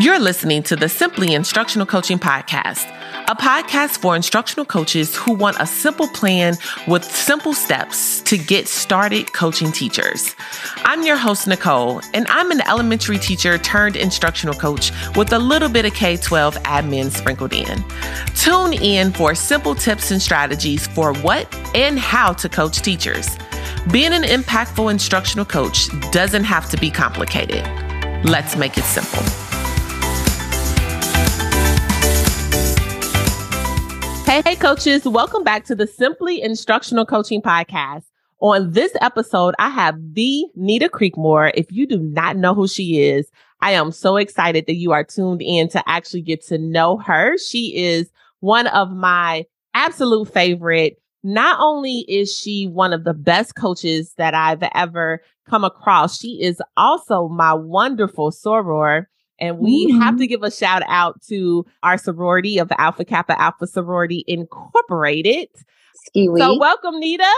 You're listening to the Simply Instructional Coaching Podcast, a podcast for instructional coaches who want a simple plan with simple steps to get started coaching teachers. I'm your host, Nicole, and I'm an elementary teacher turned instructional coach with a little bit of K 12 admin sprinkled in. Tune in for simple tips and strategies for what and how to coach teachers. Being an impactful instructional coach doesn't have to be complicated. Let's make it simple. Hey, coaches, welcome back to the Simply Instructional Coaching Podcast. On this episode, I have the Nita Creekmore. If you do not know who she is, I am so excited that you are tuned in to actually get to know her. She is one of my absolute favorite. Not only is she one of the best coaches that I've ever come across, she is also my wonderful soror and we mm-hmm. have to give a shout out to our sorority of Alpha Kappa Alpha Sorority Incorporated. Ski-wee. So, welcome, Nita.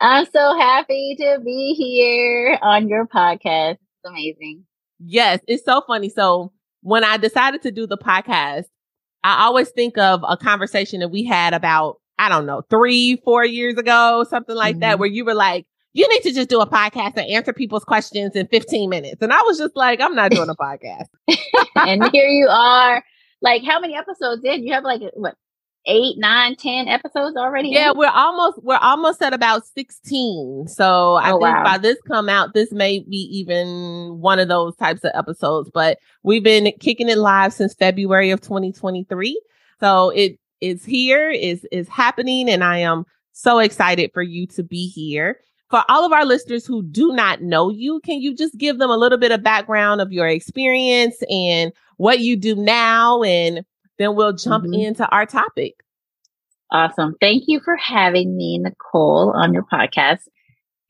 I'm so happy to be here on your podcast. It's amazing. Yes, it's so funny. So, when I decided to do the podcast, I always think of a conversation that we had about, I don't know, three, four years ago, something like mm-hmm. that, where you were like, you need to just do a podcast and answer people's questions in 15 minutes. And I was just like, I'm not doing a podcast. and here you are. Like, how many episodes in? You have like what eight, nine, ten episodes already? Yeah, in? we're almost we're almost at about 16. So I oh, think wow. by this come out, this may be even one of those types of episodes. But we've been kicking it live since February of 2023. So it is here, is is happening, and I am so excited for you to be here for all of our listeners who do not know you, can you just give them a little bit of background of your experience and what you do now? And then we'll jump mm-hmm. into our topic. Awesome. Thank you for having me, Nicole, on your podcast.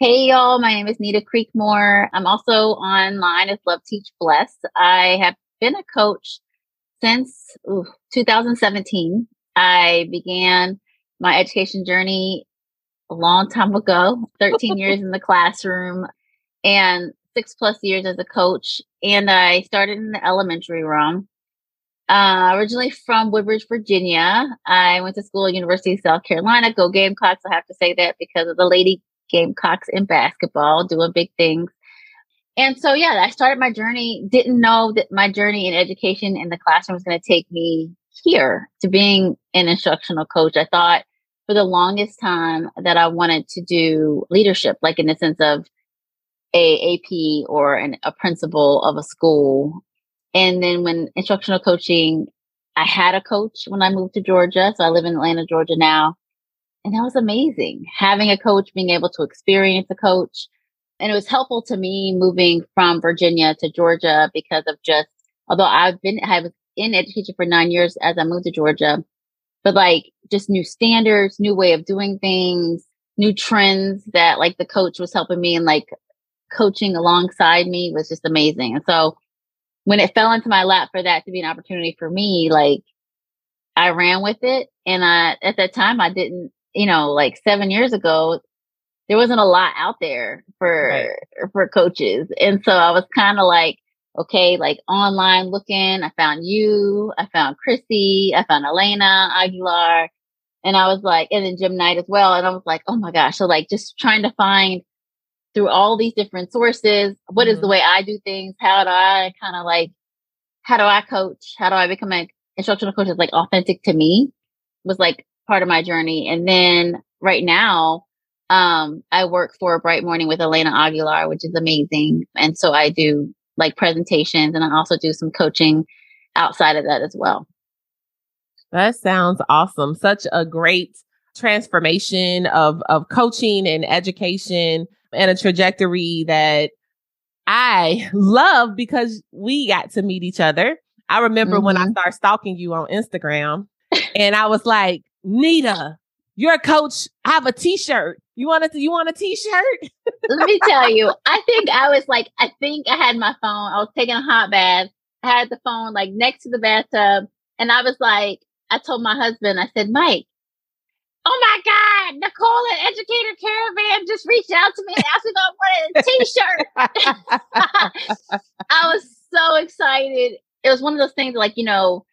Hey, y'all. My name is Nita Creekmore. I'm also online as Love Teach Bless. I have been a coach since ooh, 2017. I began my education journey a long time ago, 13 years in the classroom and six plus years as a coach. And I started in the elementary realm. Uh, originally from Woodbridge, Virginia. I went to school at University of South Carolina. Go Gamecocks. I have to say that because of the Lady Gamecocks in basketball, doing big things. And so, yeah, I started my journey. Didn't know that my journey in education in the classroom was going to take me here to being an instructional coach. I thought for the longest time that I wanted to do leadership, like in the sense of a AP or an, a principal of a school. And then when instructional coaching, I had a coach when I moved to Georgia. So I live in Atlanta, Georgia now. And that was amazing. Having a coach, being able to experience a coach. And it was helpful to me moving from Virginia to Georgia because of just, although I've been, I was in education for nine years as I moved to Georgia, but like just new standards, new way of doing things, new trends that like the coach was helping me and like coaching alongside me was just amazing. And so when it fell into my lap for that to be an opportunity for me, like I ran with it. And I, at that time, I didn't, you know, like seven years ago, there wasn't a lot out there for, right. for coaches. And so I was kind of like, okay, like online looking. I found you, I found Chrissy, I found Elena Aguilar, and I was like, and then Jim Knight as well. And I was like, oh my gosh. So like just trying to find through all these different sources, what mm-hmm. is the mm-hmm. way I do things? How do I kind of like, how do I coach? How do I become an instructional coach that's like authentic to me was like part of my journey. And then right now, um, I work for Bright Morning with Elena Aguilar, which is amazing. And so I do like presentations and I also do some coaching outside of that as well. That sounds awesome. Such a great transformation of of coaching and education and a trajectory that I love because we got to meet each other. I remember mm-hmm. when I mm-hmm. started stalking you on Instagram and I was like, Nita, you're a coach. I have a t-shirt. You want a you want a t-shirt? Let me tell you, I think I was like, I think I had my phone. I was taking a hot bath. I had the phone like next to the bathtub. And I was like, I told my husband, I said, Mike, oh my God, Nicole at Educator Caravan just reached out to me and asked me if I wanted a t-shirt. I was so excited. it was one of those things like, you know,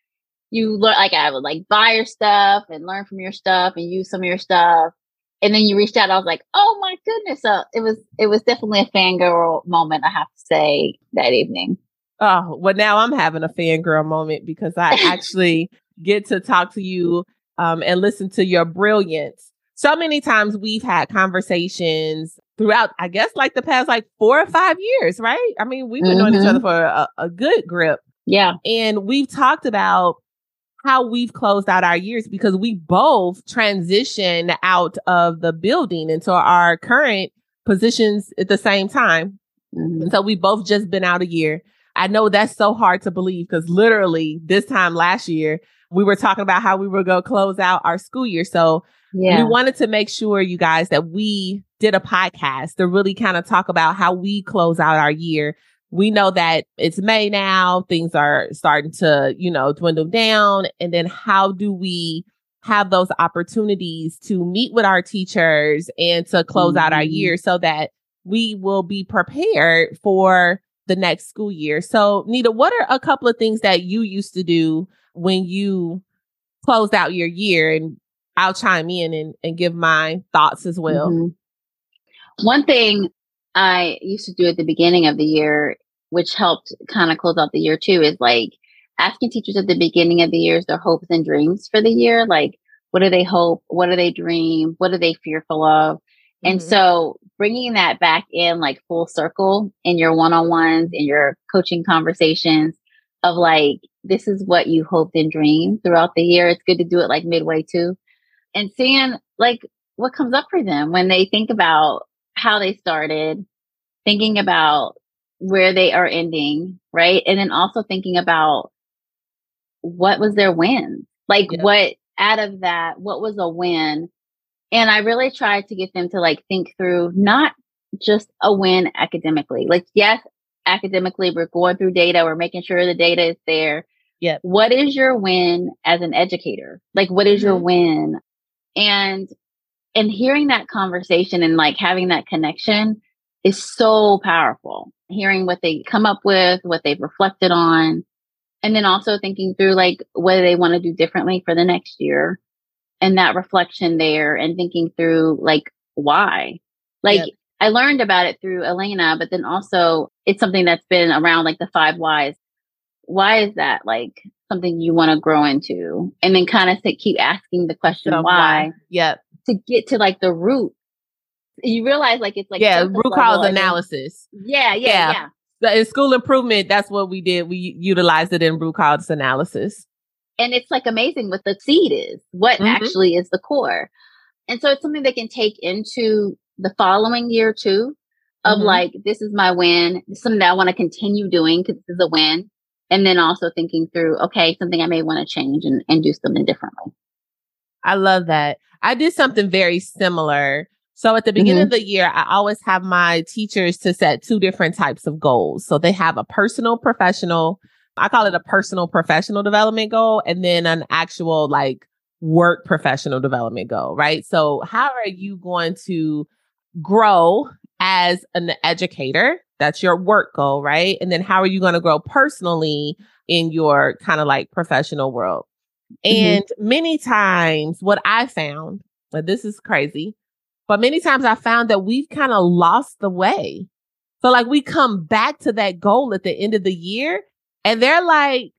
you learn like I would like buy your stuff and learn from your stuff and use some of your stuff. And then you reached out, I was like, oh my goodness. So it was it was definitely a fangirl moment, I have to say, that evening. Oh, well now I'm having a fangirl moment because I actually get to talk to you um, and listen to your brilliance. So many times we've had conversations throughout, I guess, like the past like four or five years, right? I mean, we've been mm-hmm. knowing each other mm-hmm. for a, a good grip. Yeah. And we've talked about how we've closed out our years because we both transitioned out of the building into our current positions at the same time. Mm-hmm. And so we both just been out a year. I know that's so hard to believe because literally this time last year, we were talking about how we were going to close out our school year. So yeah. we wanted to make sure, you guys, that we did a podcast to really kind of talk about how we close out our year. We know that it's May now, things are starting to, you know, dwindle down. And then how do we have those opportunities to meet with our teachers and to close mm-hmm. out our mm-hmm. year so that we will be prepared for the next school year. So, Nita, what are a couple of things that you used to do when you closed out your year? And I'll chime in and, and give my thoughts as well. Mm-hmm. One thing I used to do at the beginning of the year, which helped kind of close out the year too, is like asking teachers at the beginning of the year their hopes and dreams for the year. Like, what do they hope? What do they dream? What are they fearful of? And mm-hmm. so bringing that back in like full circle in your one-on-ones in your coaching conversations of like, this is what you hoped and dreamed throughout the year. It's good to do it like midway too. And seeing like what comes up for them when they think about how they started, thinking about where they are ending, right? And then also thinking about what was their win? Like yeah. what out of that, what was a win and I really tried to get them to like think through not just a win academically. Like, yes, academically, we're going through data, we're making sure the data is there. Yeah. What is your win as an educator? Like, what is mm-hmm. your win? And and hearing that conversation and like having that connection is so powerful. Hearing what they come up with, what they've reflected on, and then also thinking through like what they want to do differently for the next year and that reflection there and thinking through like why like yep. i learned about it through elena but then also it's something that's been around like the five whys why is that like something you want to grow into and then kind of keep asking the question so why, why yep to get to like the root you realize like it's like yeah root cause analysis yeah yeah yeah, yeah. in school improvement that's what we did we utilized it in root cause analysis and it's like amazing what the seed is, what mm-hmm. actually is the core. And so it's something they can take into the following year too, of mm-hmm. like, this is my win. This is something that I want to continue doing because this is a win. And then also thinking through, okay, something I may want to change and, and do something differently. I love that. I did something very similar. So at the beginning mm-hmm. of the year, I always have my teachers to set two different types of goals. So they have a personal, professional, I call it a personal professional development goal and then an actual like work professional development goal, right? So how are you going to grow as an educator? That's your work goal, right? And then how are you going to grow personally in your kind of like professional world? Mm-hmm. And many times what I found, but this is crazy, but many times I found that we've kind of lost the way. So like we come back to that goal at the end of the year and they're like,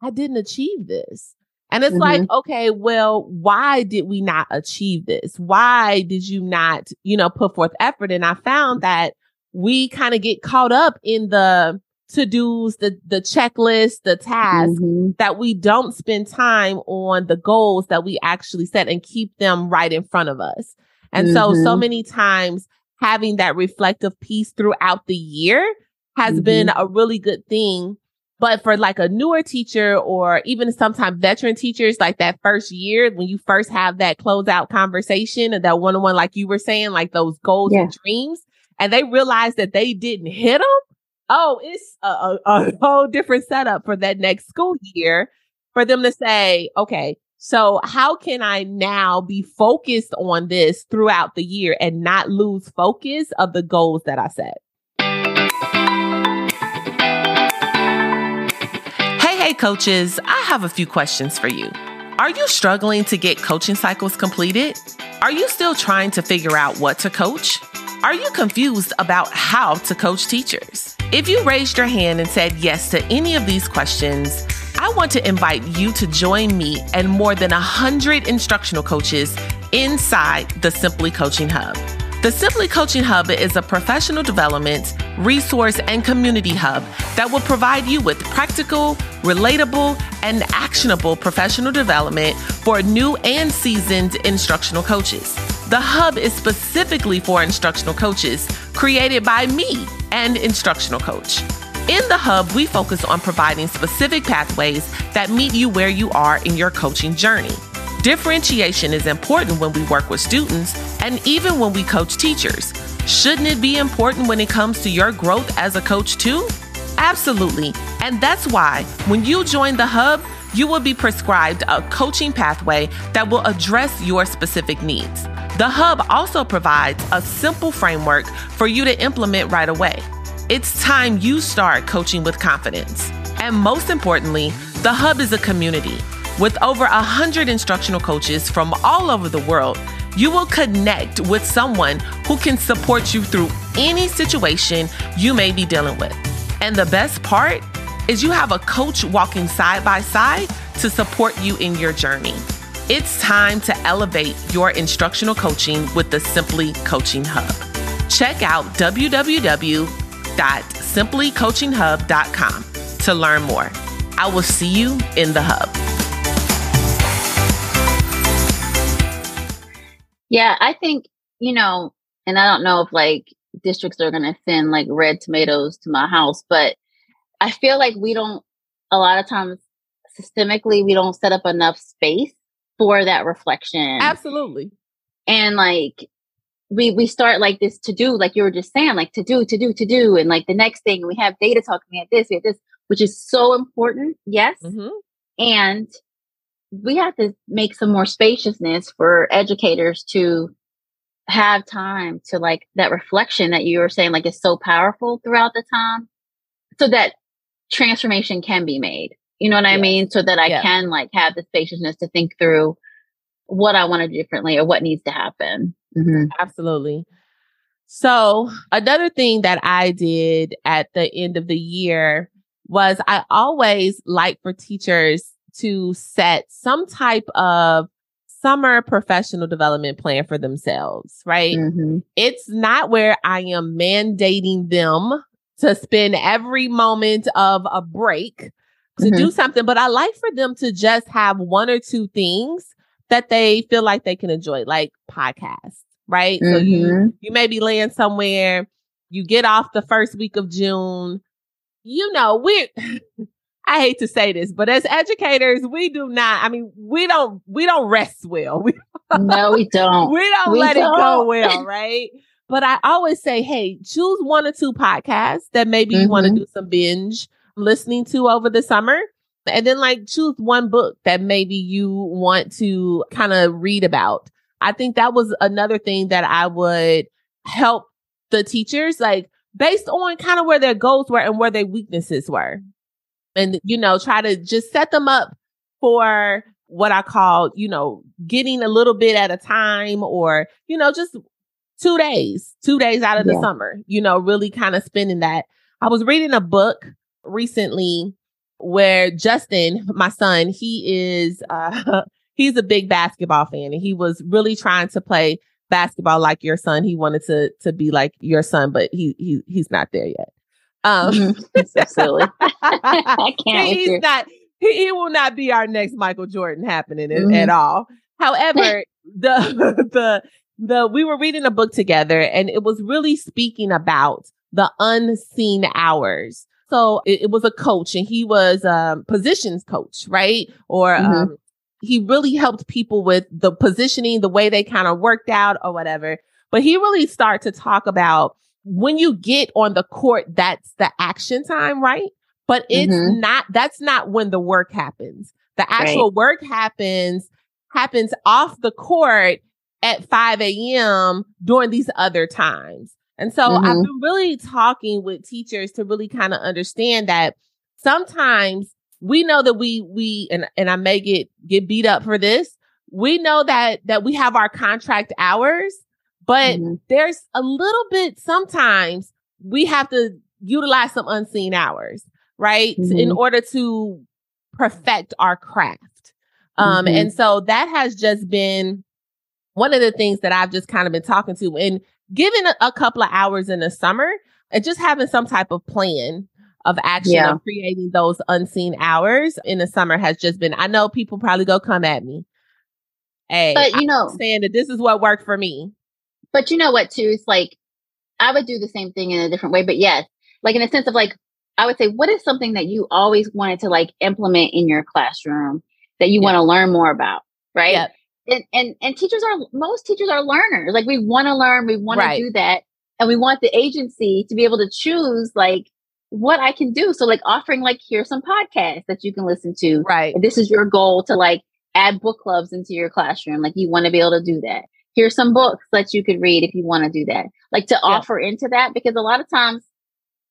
I didn't achieve this. And it's mm-hmm. like, okay, well, why did we not achieve this? Why did you not, you know, put forth effort? And I found that we kind of get caught up in the to-dos, the the checklist, the tasks mm-hmm. that we don't spend time on the goals that we actually set and keep them right in front of us. And mm-hmm. so so mm-hmm. many times having that reflective piece throughout the year has been mm-hmm. a really good thing but for like a newer teacher or even sometimes veteran teachers, like that first year, when you first have that closeout conversation and that one on one, like you were saying, like those goals yeah. and dreams, and they realize that they didn't hit them. Oh, it's a, a, a whole different setup for that next school year for them to say, okay, so how can I now be focused on this throughout the year and not lose focus of the goals that I set? Hey, hey, coaches, I have a few questions for you. Are you struggling to get coaching cycles completed? Are you still trying to figure out what to coach? Are you confused about how to coach teachers? If you raised your hand and said yes to any of these questions, I want to invite you to join me and more than 100 instructional coaches inside the Simply Coaching Hub. The Simply Coaching Hub is a professional development, resource, and community hub that will provide you with practical, relatable, and actionable professional development for new and seasoned instructional coaches. The hub is specifically for instructional coaches, created by me, and instructional coach. In the hub, we focus on providing specific pathways that meet you where you are in your coaching journey. Differentiation is important when we work with students and even when we coach teachers. Shouldn't it be important when it comes to your growth as a coach, too? Absolutely. And that's why when you join the Hub, you will be prescribed a coaching pathway that will address your specific needs. The Hub also provides a simple framework for you to implement right away. It's time you start coaching with confidence. And most importantly, the Hub is a community with over 100 instructional coaches from all over the world, you will connect with someone who can support you through any situation you may be dealing with. And the best part is you have a coach walking side by side to support you in your journey. It's time to elevate your instructional coaching with the Simply Coaching Hub. Check out www.simplycoachinghub.com to learn more. I will see you in the hub. Yeah, I think, you know, and I don't know if like districts are going to send like red tomatoes to my house, but I feel like we don't, a lot of times systemically, we don't set up enough space for that reflection. Absolutely. And like, we we start like this to do, like you were just saying, like to do, to do, to do, and like the next thing we have data talking, we have this, we have this, which is so important, yes. Mm-hmm. And we have to make some more spaciousness for educators to have time to like that reflection that you were saying like is so powerful throughout the time so that transformation can be made. You know what i mean? So that i can like have the spaciousness to think through what i want to do differently or what needs to happen mm-hmm. absolutely so another thing that i did at the end of the year was i always like for teachers to set some type of summer professional development plan for themselves, right? Mm-hmm. It's not where I am mandating them to spend every moment of a break to mm-hmm. do something, but I like for them to just have one or two things that they feel like they can enjoy, like podcasts, right? Mm-hmm. So you mm-hmm. you may be laying somewhere, you get off the first week of June. You know, we're I hate to say this, but as educators, we do not, I mean, we don't, we don't rest well. We, no, we don't. We don't we let don't. it go well, right? But I always say, hey, choose one or two podcasts that maybe mm-hmm. you want to do some binge listening to over the summer. And then like choose one book that maybe you want to kind of read about. I think that was another thing that I would help the teachers, like based on kind of where their goals were and where their weaknesses were and, you know, try to just set them up for what I call, you know, getting a little bit at a time or, you know, just two days, two days out of the yeah. summer, you know, really kind of spending that. I was reading a book recently where Justin, my son, he is, uh, he's a big basketball fan and he was really trying to play basketball like your son. He wanted to, to be like your son, but he, he, he's not there yet. Um, mm-hmm. so silly. I can't. He's not. He, he, will not be our next Michael Jordan happening mm-hmm. at all. However, the the the we were reading a book together, and it was really speaking about the unseen hours. So it, it was a coach, and he was um positions coach, right? Or mm-hmm. um, he really helped people with the positioning, the way they kind of worked out, or whatever. But he really started to talk about when you get on the court, that's the action time, right? But it's mm-hmm. not, that's not when the work happens. The actual right. work happens, happens off the court at 5 a.m. during these other times. And so mm-hmm. I've been really talking with teachers to really kind of understand that sometimes we know that we we and and I may get get beat up for this. We know that that we have our contract hours, but mm-hmm. there's a little bit sometimes we have to utilize some unseen hours, right? Mm-hmm. In order to perfect our craft. Um mm-hmm. and so that has just been one of the things that I've just kind of been talking to and given a, a couple of hours in the summer and just having some type of plan of action yeah. of creating those unseen hours in the summer has just been, I know people probably go come at me. Hey, but you know, I'm saying that this is what worked for me. But you know what, too? It's like, I would do the same thing in a different way. But yes, like in a sense of like, I would say, what is something that you always wanted to like implement in your classroom that you want to learn more about? Right. Yep. And, and, and teachers are, most teachers are learners. Like we want to learn, we want right. to do that. And we want the agency to be able to choose like what I can do. So like offering like here's some podcasts that you can listen to. Right. If this is your goal to like add book clubs into your classroom. Like you want to be able to do that. Here's some books that you could read if you want to do that. Like to yeah. offer into that because a lot of times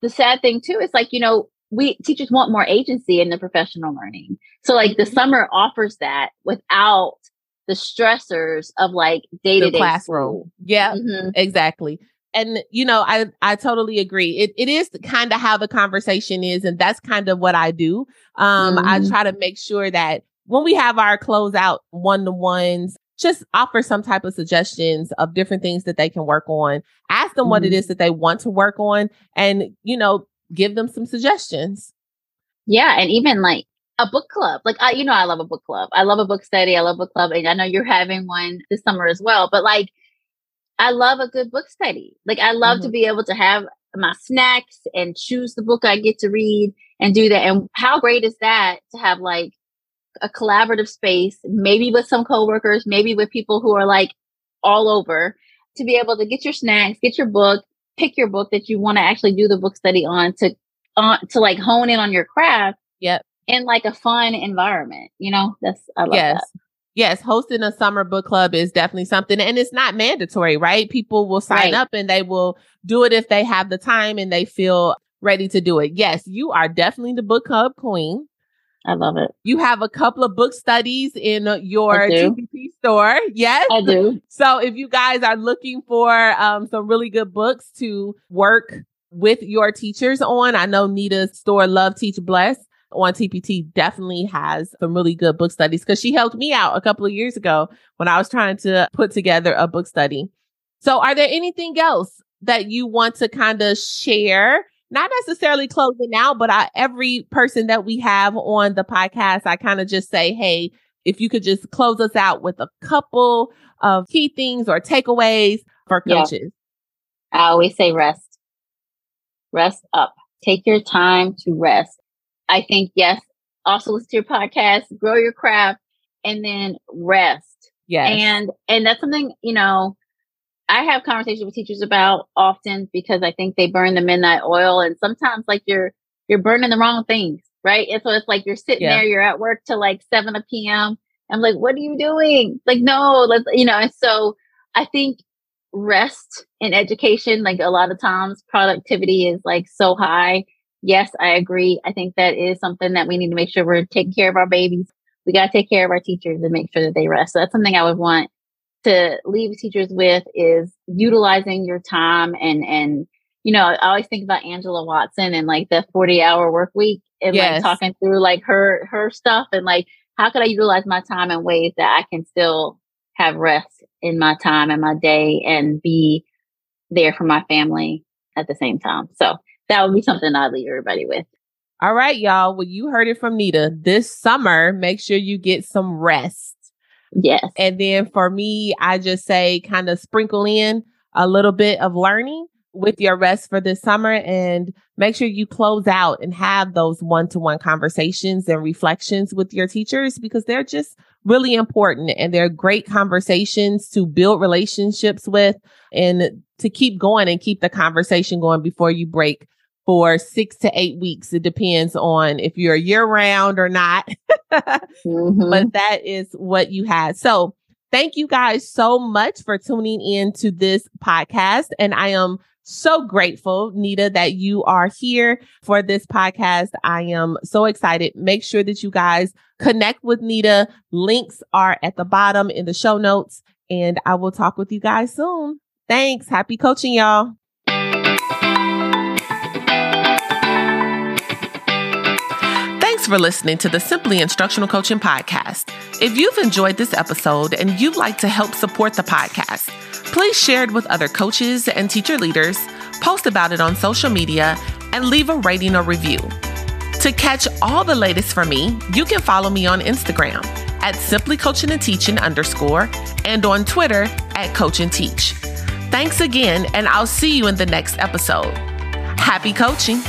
the sad thing too is like, you know, we teachers want more agency in the professional learning. So like the mm-hmm. summer offers that without the stressors of like day to day classroom. Yeah, mm-hmm. exactly and you know i i totally agree it, it is kind of how the conversation is and that's kind of what i do um mm-hmm. i try to make sure that when we have our closeout one-to-ones just offer some type of suggestions of different things that they can work on ask them mm-hmm. what it mm-hmm. that they want to work on and you know give them some suggestions yeah and even like a book club like i you know i love a book club i love a book study i love book club and i know you're having one this summer as well but like I love a good book study. Like I love mm-hmm. to be able to have my snacks and choose the book I get to read and do that. And how great is that to have like a collaborative space, maybe with some coworkers, maybe with people who are like all over to be able to get your snacks, get your book, pick your book that you want to actually do the book study on to on to like hone in on your craft. Yep. In like a fun environment. You know, that's I love yes. that yes, hosting a summer book club is definitely something and it's not mandatory, right? People will sign right. up and they will do it if they have the time and they feel ready to do it. Yes, you are definitely the book club queen. I love it. You have a couple of book studies in your TPT store. Yes. I do. So if you guys are looking for um, some really good books to work with your teachers on, I know Nita's store Love Teach Bless on TPT definitely has some really good book studies because she helped me out a couple of years ago when I was trying to put together a book study. So, are there anything else that you want to kind of share? Not necessarily closing out, but I, every person that we have on the podcast, I kind of just say, hey, if you could just close us out with a couple of key things or takeaways for coaches. Yeah. I always say rest. Rest up. Take your time to rest. I think, yes, also listen to your podcast, grow your craft, and then rest. Yes. And and that's something, you know, I have conversations with teachers about often because I think they burn the midnight oil and sometimes like you're you're burning the wrong things, right? And so it's like you're sitting yeah. there, you're at work till like seven p.m. I'm like, what are you doing? Like, no, let's you know, and so I think rest in education, like a lot of times productivity is like so high yes, I agree. I think that is something that we need to make sure we're taking care of our babies. We got to take care of our teachers and make sure that they rest. So that's something I would want to leave teachers with is utilizing your time and, and, you know, I always think about Angela Watson and like the 40 hour work week and yes. like talking through like her, her stuff and like, how could I utilize my time in ways that I can still have rest in my time and my day and be there for my family at the same time. So that would be something I'd leave everybody with. All right, y'all. Well, you heard it from Nita. This summer, make sure you get some rest. Yes. And then for me, I just say kind of sprinkle in a little bit of learning with your rest for this summer and make sure you close out and have those one to one conversations and reflections with your teachers because they're just really important and they're great conversations to build relationships with and to keep going and keep the conversation going before you break for six to eight weeks. It depends on if you're year round or not. mm-hmm. But that is what you had. So thank you guys so much for tuning in to this podcast. And I am so grateful, Nita, that you are here for this podcast. I am so excited. Make sure that you guys connect with Nita. Links are at the bottom in the show notes, and I will talk with you guys soon. Thanks. Happy coaching, y'all. For listening to the Simply Instructional Coaching Podcast. If you've enjoyed this episode and you'd like to help support the podcast, please share it with other coaches and teacher leaders, post about it on social media, and leave a rating or review. To catch all the latest from me, you can follow me on Instagram at simply coaching and teaching underscore and on Twitter at coach and teach. Thanks again, and I'll see you in the next episode. Happy coaching!